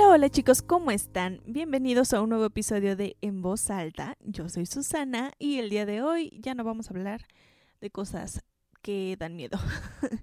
Hola, hola chicos, ¿cómo están? Bienvenidos a un nuevo episodio de En Voz Alta. Yo soy Susana y el día de hoy ya no vamos a hablar de cosas que dan miedo.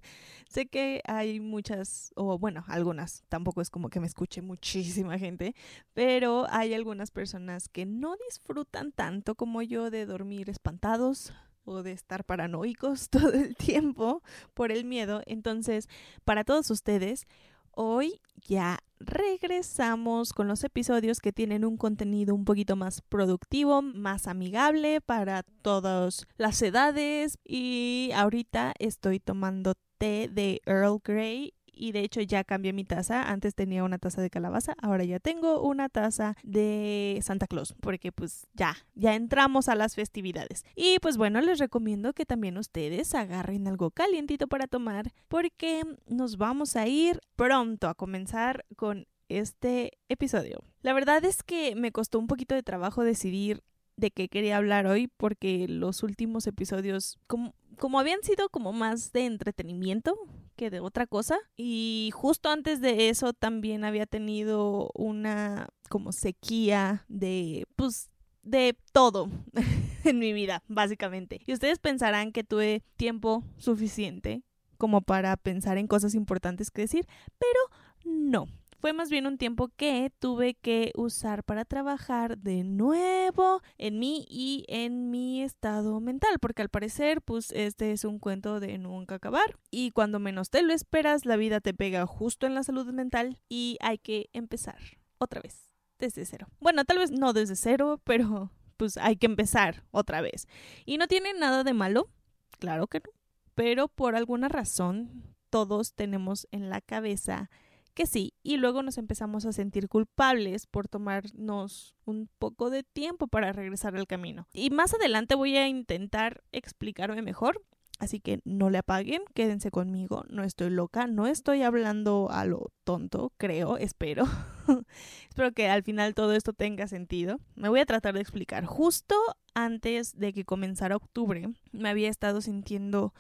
sé que hay muchas, o bueno, algunas, tampoco es como que me escuche muchísima gente, pero hay algunas personas que no disfrutan tanto como yo de dormir espantados o de estar paranoicos todo el tiempo por el miedo. Entonces, para todos ustedes, hoy ya regresamos con los episodios que tienen un contenido un poquito más productivo, más amigable para todas las edades. Y ahorita estoy tomando té de Earl Grey y de hecho ya cambié mi taza. Antes tenía una taza de calabaza, ahora ya tengo una taza de Santa Claus, porque pues ya, ya entramos a las festividades. Y pues bueno, les recomiendo que también ustedes agarren algo calientito para tomar, porque nos vamos a ir pronto a comenzar con este episodio. La verdad es que me costó un poquito de trabajo decidir de qué quería hablar hoy porque los últimos episodios como, como habían sido como más de entretenimiento que de otra cosa y justo antes de eso también había tenido una como sequía de pues de todo en mi vida básicamente. Y ustedes pensarán que tuve tiempo suficiente como para pensar en cosas importantes que decir pero no fue más bien un tiempo que tuve que usar para trabajar de nuevo en mí y en mi estado mental, porque al parecer, pues este es un cuento de nunca acabar y cuando menos te lo esperas, la vida te pega justo en la salud mental y hay que empezar otra vez, desde cero. Bueno, tal vez no desde cero, pero pues hay que empezar otra vez. Y no tiene nada de malo, claro que no, pero por alguna razón todos tenemos en la cabeza que sí, y luego nos empezamos a sentir culpables por tomarnos un poco de tiempo para regresar al camino. Y más adelante voy a intentar explicarme mejor, así que no le apaguen, quédense conmigo, no estoy loca, no estoy hablando a lo tonto, creo, espero. espero que al final todo esto tenga sentido. Me voy a tratar de explicar. Justo antes de que comenzara octubre, me había estado sintiendo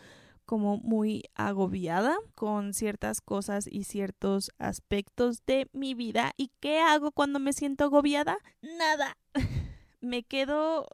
como muy agobiada con ciertas cosas y ciertos aspectos de mi vida. ¿Y qué hago cuando me siento agobiada? Nada. me quedo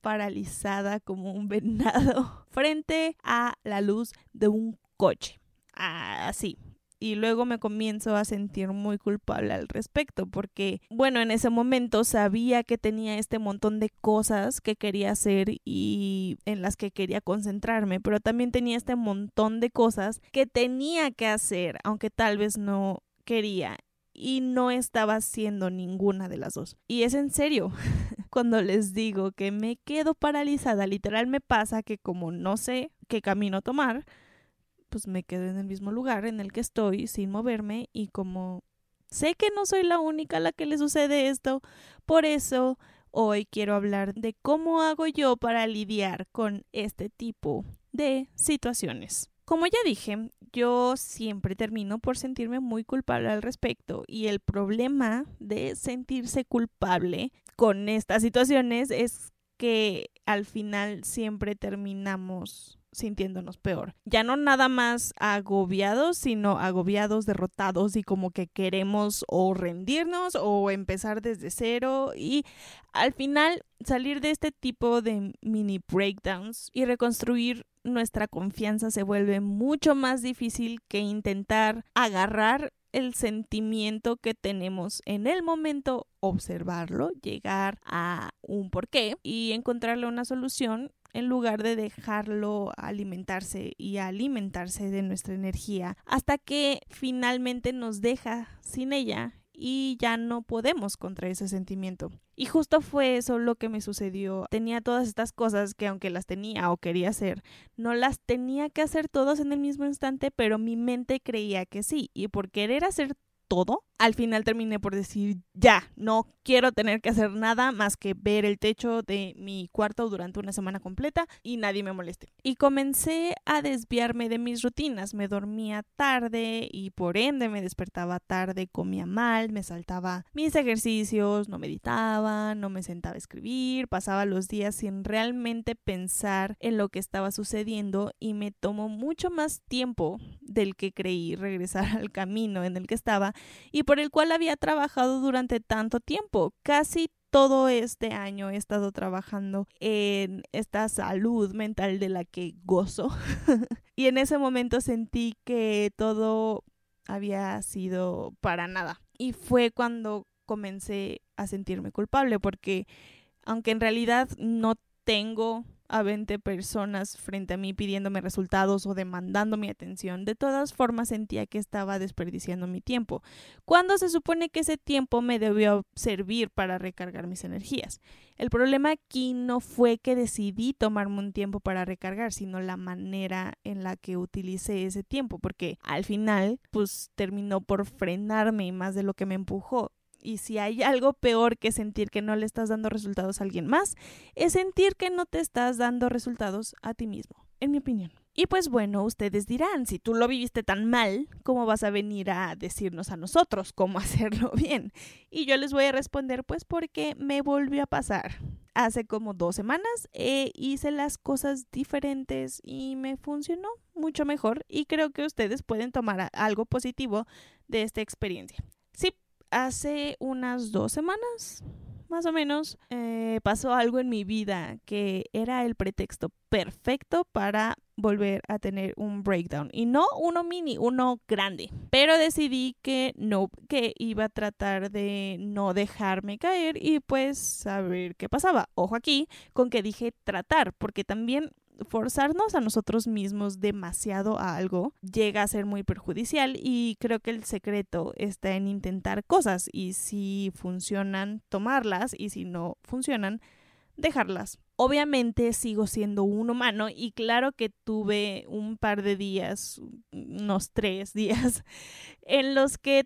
paralizada como un venado frente a la luz de un coche. Así, y luego me comienzo a sentir muy culpable al respecto porque, bueno, en ese momento sabía que tenía este montón de cosas que quería hacer y en las que quería concentrarme, pero también tenía este montón de cosas que tenía que hacer, aunque tal vez no quería y no estaba haciendo ninguna de las dos. Y es en serio. Cuando les digo que me quedo paralizada, literal me pasa que como no sé qué camino tomar, pues me quedo en el mismo lugar en el que estoy sin moverme y como sé que no soy la única a la que le sucede esto, por eso hoy quiero hablar de cómo hago yo para lidiar con este tipo de situaciones. Como ya dije, yo siempre termino por sentirme muy culpable al respecto y el problema de sentirse culpable con estas situaciones es que al final siempre terminamos sintiéndonos peor. Ya no nada más agobiados, sino agobiados, derrotados y como que queremos o rendirnos o empezar desde cero y al final salir de este tipo de mini breakdowns y reconstruir nuestra confianza se vuelve mucho más difícil que intentar agarrar el sentimiento que tenemos en el momento, observarlo, llegar a un porqué y encontrarle una solución en lugar de dejarlo alimentarse y alimentarse de nuestra energía hasta que finalmente nos deja sin ella y ya no podemos contra ese sentimiento. Y justo fue eso lo que me sucedió. Tenía todas estas cosas que aunque las tenía o quería hacer, no las tenía que hacer todas en el mismo instante, pero mi mente creía que sí. Y por querer hacer al final terminé por decir, ya, no quiero tener que hacer nada más que ver el techo de mi cuarto durante una semana completa y nadie me moleste. Y comencé a desviarme de mis rutinas. Me dormía tarde y por ende me despertaba tarde, comía mal, me saltaba mis ejercicios, no meditaba, no me sentaba a escribir, pasaba los días sin realmente pensar en lo que estaba sucediendo y me tomó mucho más tiempo del que creí regresar al camino en el que estaba y por el cual había trabajado durante tanto tiempo. Casi todo este año he estado trabajando en esta salud mental de la que gozo. y en ese momento sentí que todo había sido para nada. Y fue cuando comencé a sentirme culpable porque aunque en realidad no tengo a 20 personas frente a mí pidiéndome resultados o demandando mi atención, de todas formas sentía que estaba desperdiciando mi tiempo, cuando se supone que ese tiempo me debió servir para recargar mis energías. El problema aquí no fue que decidí tomarme un tiempo para recargar, sino la manera en la que utilicé ese tiempo, porque al final, pues terminó por frenarme más de lo que me empujó. Y si hay algo peor que sentir que no le estás dando resultados a alguien más, es sentir que no te estás dando resultados a ti mismo, en mi opinión. Y pues bueno, ustedes dirán, si tú lo viviste tan mal, ¿cómo vas a venir a decirnos a nosotros cómo hacerlo bien? Y yo les voy a responder, pues porque me volvió a pasar. Hace como dos semanas eh, hice las cosas diferentes y me funcionó mucho mejor y creo que ustedes pueden tomar algo positivo de esta experiencia. Sí, hace unas dos semanas, más o menos, eh, pasó algo en mi vida que era el pretexto perfecto para volver a tener un breakdown. Y no uno mini, uno grande. Pero decidí que no, que iba a tratar de no dejarme caer y pues saber qué pasaba. Ojo aquí con que dije tratar, porque también forzarnos a nosotros mismos demasiado a algo llega a ser muy perjudicial y creo que el secreto está en intentar cosas y si funcionan, tomarlas y si no funcionan, dejarlas. Obviamente sigo siendo un humano y claro que tuve un par de días, unos tres días, en los que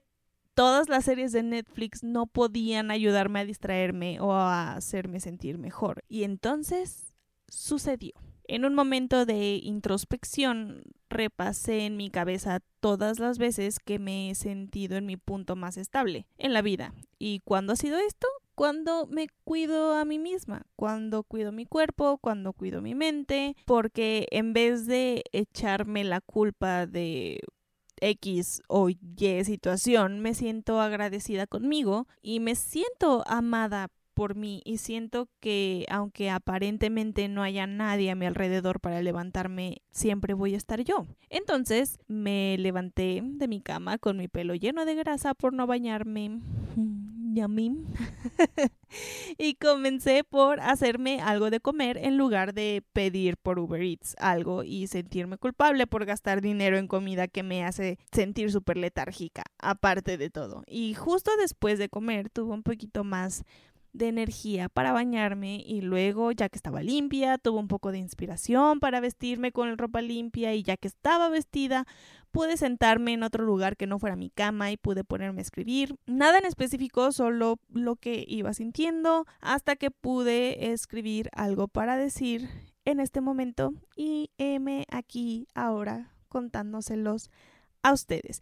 todas las series de Netflix no podían ayudarme a distraerme o a hacerme sentir mejor. Y entonces sucedió. En un momento de introspección repasé en mi cabeza todas las veces que me he sentido en mi punto más estable en la vida. ¿Y cuándo ha sido esto? Cuando me cuido a mí misma, cuando cuido mi cuerpo, cuando cuido mi mente, porque en vez de echarme la culpa de X o Y situación, me siento agradecida conmigo y me siento amada por mí y siento que aunque aparentemente no haya nadie a mi alrededor para levantarme, siempre voy a estar yo. Entonces me levanté de mi cama con mi pelo lleno de grasa por no bañarme. Yummy. y comencé por hacerme algo de comer en lugar de pedir por Uber Eats algo y sentirme culpable por gastar dinero en comida que me hace sentir súper letárgica, aparte de todo. Y justo después de comer tuve un poquito más de energía para bañarme y luego, ya que estaba limpia, tuve un poco de inspiración para vestirme con ropa limpia y ya que estaba vestida, pude sentarme en otro lugar que no fuera mi cama y pude ponerme a escribir. Nada en específico, solo lo que iba sintiendo hasta que pude escribir algo para decir en este momento y heme aquí ahora contándoselos a ustedes.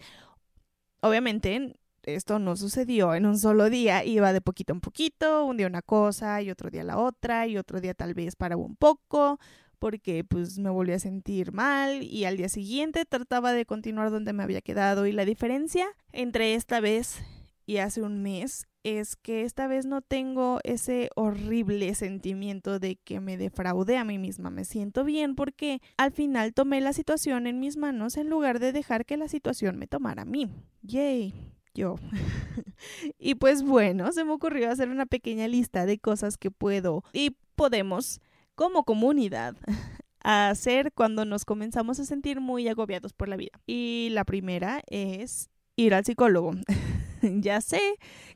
Obviamente esto no sucedió en un solo día, iba de poquito en poquito, un día una cosa y otro día la otra y otro día tal vez paraba un poco porque pues me volví a sentir mal y al día siguiente trataba de continuar donde me había quedado y la diferencia entre esta vez y hace un mes es que esta vez no tengo ese horrible sentimiento de que me defraude a mí misma. Me siento bien porque al final tomé la situación en mis manos en lugar de dejar que la situación me tomara a mí. Yay yo. y pues bueno, se me ocurrió hacer una pequeña lista de cosas que puedo y podemos como comunidad hacer cuando nos comenzamos a sentir muy agobiados por la vida. Y la primera es ir al psicólogo. ya sé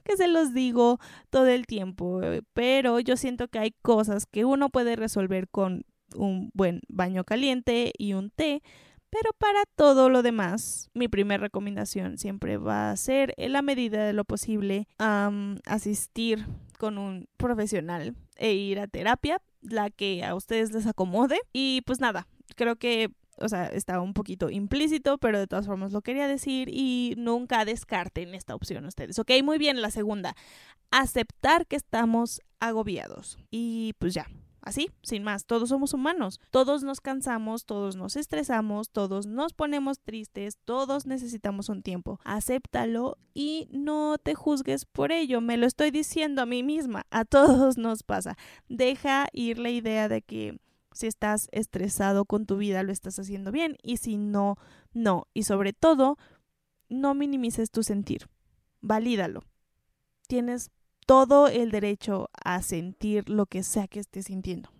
que se los digo todo el tiempo, pero yo siento que hay cosas que uno puede resolver con un buen baño caliente y un té Pero para todo lo demás, mi primera recomendación siempre va a ser, en la medida de lo posible, asistir con un profesional e ir a terapia, la que a ustedes les acomode. Y pues nada, creo que o sea, está un poquito implícito, pero de todas formas lo quería decir y nunca descarten esta opción ustedes. Ok, muy bien, la segunda, aceptar que estamos agobiados. Y pues ya, Así, sin más, todos somos humanos, todos nos cansamos, todos nos estresamos, todos nos ponemos tristes, todos necesitamos un tiempo. Acéptalo y no te juzgues por ello, me lo estoy diciendo a mí misma, a todos nos pasa. Deja ir la idea de que si estás estresado con tu vida lo estás haciendo bien y si no, no. Y sobre todo, no minimices tu sentir, valídalo. Tienes todo el derecho a sentir lo que sea que estés sintiendo.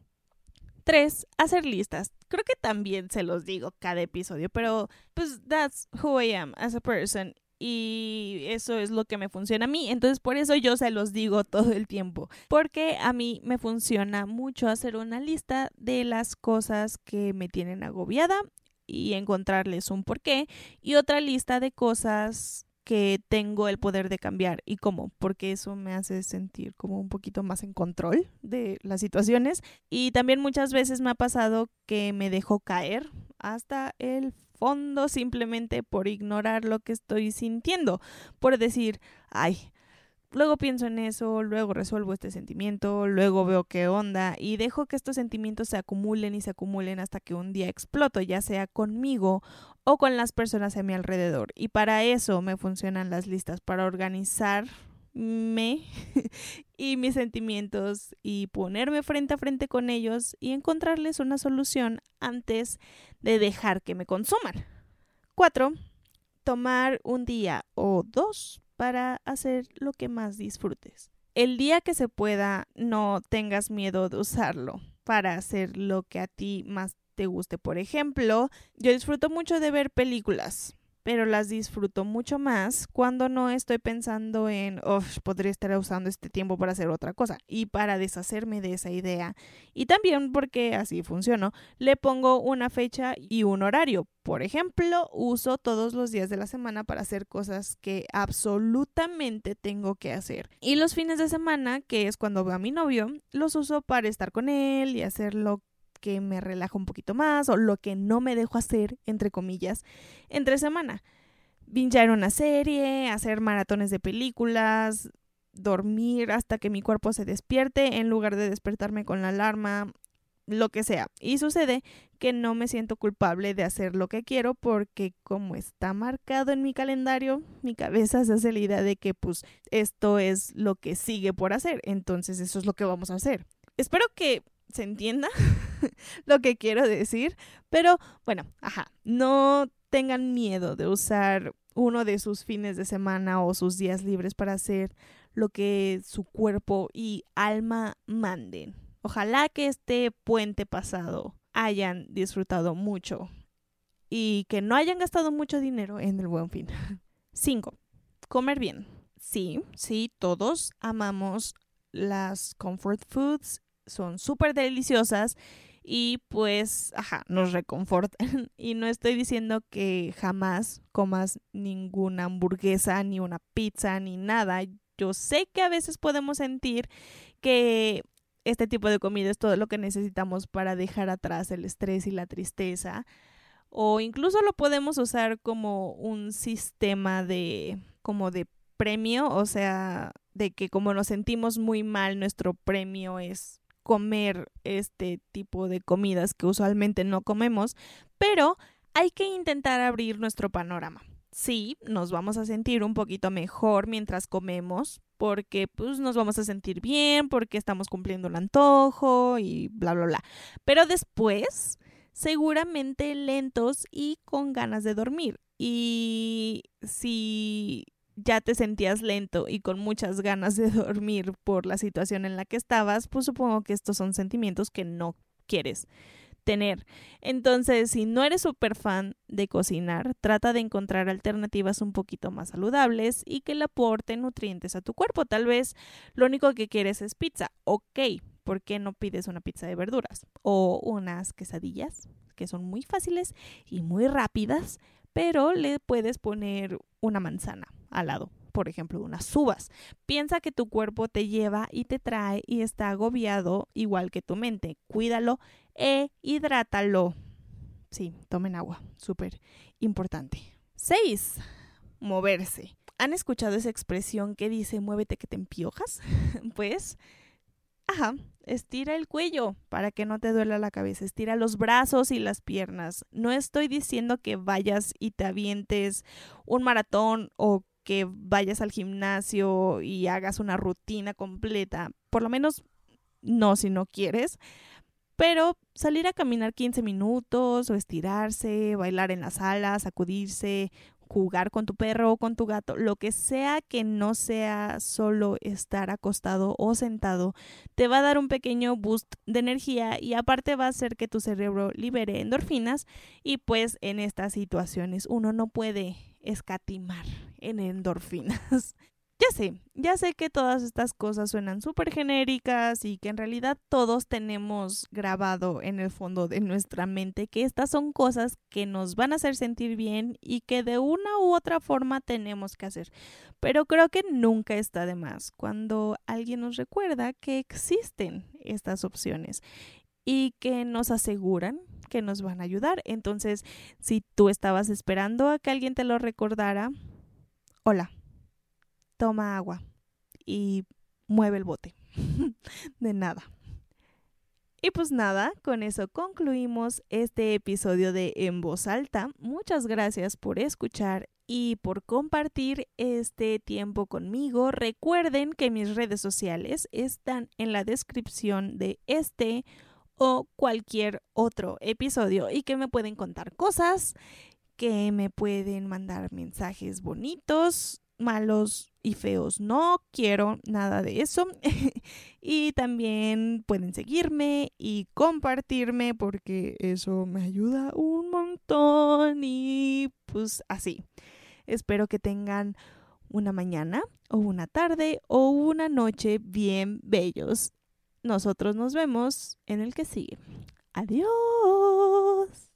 Tres, hacer listas. Creo que también se los digo cada episodio, pero pues that's who I am as a person y eso es lo que me funciona a mí. Entonces por eso yo se los digo todo el tiempo, porque a mí me funciona mucho hacer una lista de las cosas que me tienen agobiada y encontrarles un porqué y otra lista de cosas que tengo el poder de cambiar y cómo, porque eso me hace sentir como un poquito más en control de las situaciones. Y también muchas veces me ha pasado que me dejo caer hasta el fondo simplemente por ignorar lo que estoy sintiendo, por decir, ay, luego pienso en eso, luego resuelvo este sentimiento, luego veo qué onda y dejo que estos sentimientos se acumulen y se acumulen hasta que un día exploto, ya sea conmigo o con las personas a mi alrededor. Y para eso me funcionan las listas, para organizarme y mis sentimientos y ponerme frente a frente con ellos y encontrarles una solución antes de dejar que me consuman. Cuatro, tomar un día o dos para hacer lo que más disfrutes. El día que se pueda, no tengas miedo de usarlo para hacer lo que a ti más te guste. Por ejemplo, yo disfruto mucho de ver películas pero las disfruto mucho más cuando no estoy pensando en, oh, podría estar usando este tiempo para hacer otra cosa y para deshacerme de esa idea. Y también porque así funciono, le pongo una fecha y un horario. Por ejemplo, uso todos los días de la semana para hacer cosas que absolutamente tengo que hacer. Y los fines de semana, que es cuando veo a mi novio, los uso para estar con él y hacer lo que me relaja un poquito más o lo que no me dejo hacer, entre comillas, entre semana. Bingear una serie, hacer maratones de películas, dormir hasta que mi cuerpo se despierte en lugar de despertarme con la alarma, lo que sea. Y sucede que no me siento culpable de hacer lo que quiero porque como está marcado en mi calendario, mi cabeza se hace la idea de que pues esto es lo que sigue por hacer, entonces eso es lo que vamos a hacer. Espero que se entienda lo que quiero decir, pero bueno, ajá, no tengan miedo de usar uno de sus fines de semana o sus días libres para hacer lo que su cuerpo y alma manden. Ojalá que este puente pasado hayan disfrutado mucho y que no hayan gastado mucho dinero en el buen fin. 5. Comer bien. Sí, sí, todos amamos las comfort foods son súper deliciosas y pues, ajá, nos reconfortan. Y no estoy diciendo que jamás comas ninguna hamburguesa, ni una pizza, ni nada. Yo sé que a veces podemos sentir que este tipo de comida es todo lo que necesitamos para dejar atrás el estrés y la tristeza. O incluso lo podemos usar como un sistema de, como de premio, o sea, de que como nos sentimos muy mal, nuestro premio es comer este tipo de comidas que usualmente no comemos, pero hay que intentar abrir nuestro panorama. Sí, nos vamos a sentir un poquito mejor mientras comemos, porque pues nos vamos a sentir bien, porque estamos cumpliendo un antojo y bla, bla, bla. Pero después, seguramente lentos y con ganas de dormir. Y si ya te sentías lento y con muchas ganas de dormir por la situación en la que estabas, pues supongo que estos son sentimientos que no quieres tener. Entonces, si no eres súper fan de cocinar, trata de encontrar alternativas un poquito más saludables y que le aporten nutrientes a tu cuerpo. Tal vez lo único que quieres es pizza. Ok, ¿por qué no pides una pizza de verduras? O unas quesadillas que son muy fáciles y muy rápidas, pero le puedes poner una manzana al lado, por ejemplo, unas uvas. Piensa que tu cuerpo te lleva y te trae y está agobiado igual que tu mente. Cuídalo e hidrátalo. Sí, tomen agua, súper importante. 6. Moverse. ¿Han escuchado esa expresión que dice muévete que te empiojas? pues, ajá, estira el cuello para que no te duela la cabeza, estira los brazos y las piernas. No estoy diciendo que vayas y te avientes un maratón o que vayas al gimnasio y hagas una rutina completa, por lo menos no si no quieres, pero salir a caminar 15 minutos o estirarse, bailar en la sala, sacudirse, jugar con tu perro o con tu gato, lo que sea que no sea solo estar acostado o sentado, te va a dar un pequeño boost de energía y aparte va a hacer que tu cerebro libere endorfinas y pues en estas situaciones uno no puede escatimar en endorfinas. Ya sé, ya sé que todas estas cosas suenan súper genéricas y que en realidad todos tenemos grabado en el fondo de nuestra mente que estas son cosas que nos van a hacer sentir bien y que de una u otra forma tenemos que hacer. Pero creo que nunca está de más cuando alguien nos recuerda que existen estas opciones y que nos aseguran que nos van a ayudar. Entonces, si tú estabas esperando a que alguien te lo recordara, hola toma agua y mueve el bote. de nada. Y pues nada, con eso concluimos este episodio de En Voz Alta. Muchas gracias por escuchar y por compartir este tiempo conmigo. Recuerden que mis redes sociales están en la descripción de este o cualquier otro episodio y que me pueden contar cosas, que me pueden mandar mensajes bonitos, malos y feos. No quiero nada de eso. y también pueden seguirme y compartirme porque eso me ayuda un montón. Y pues así. Espero que tengan una mañana o una tarde o una noche bien bellos. Nosotros nos vemos en el que sigue. Adiós.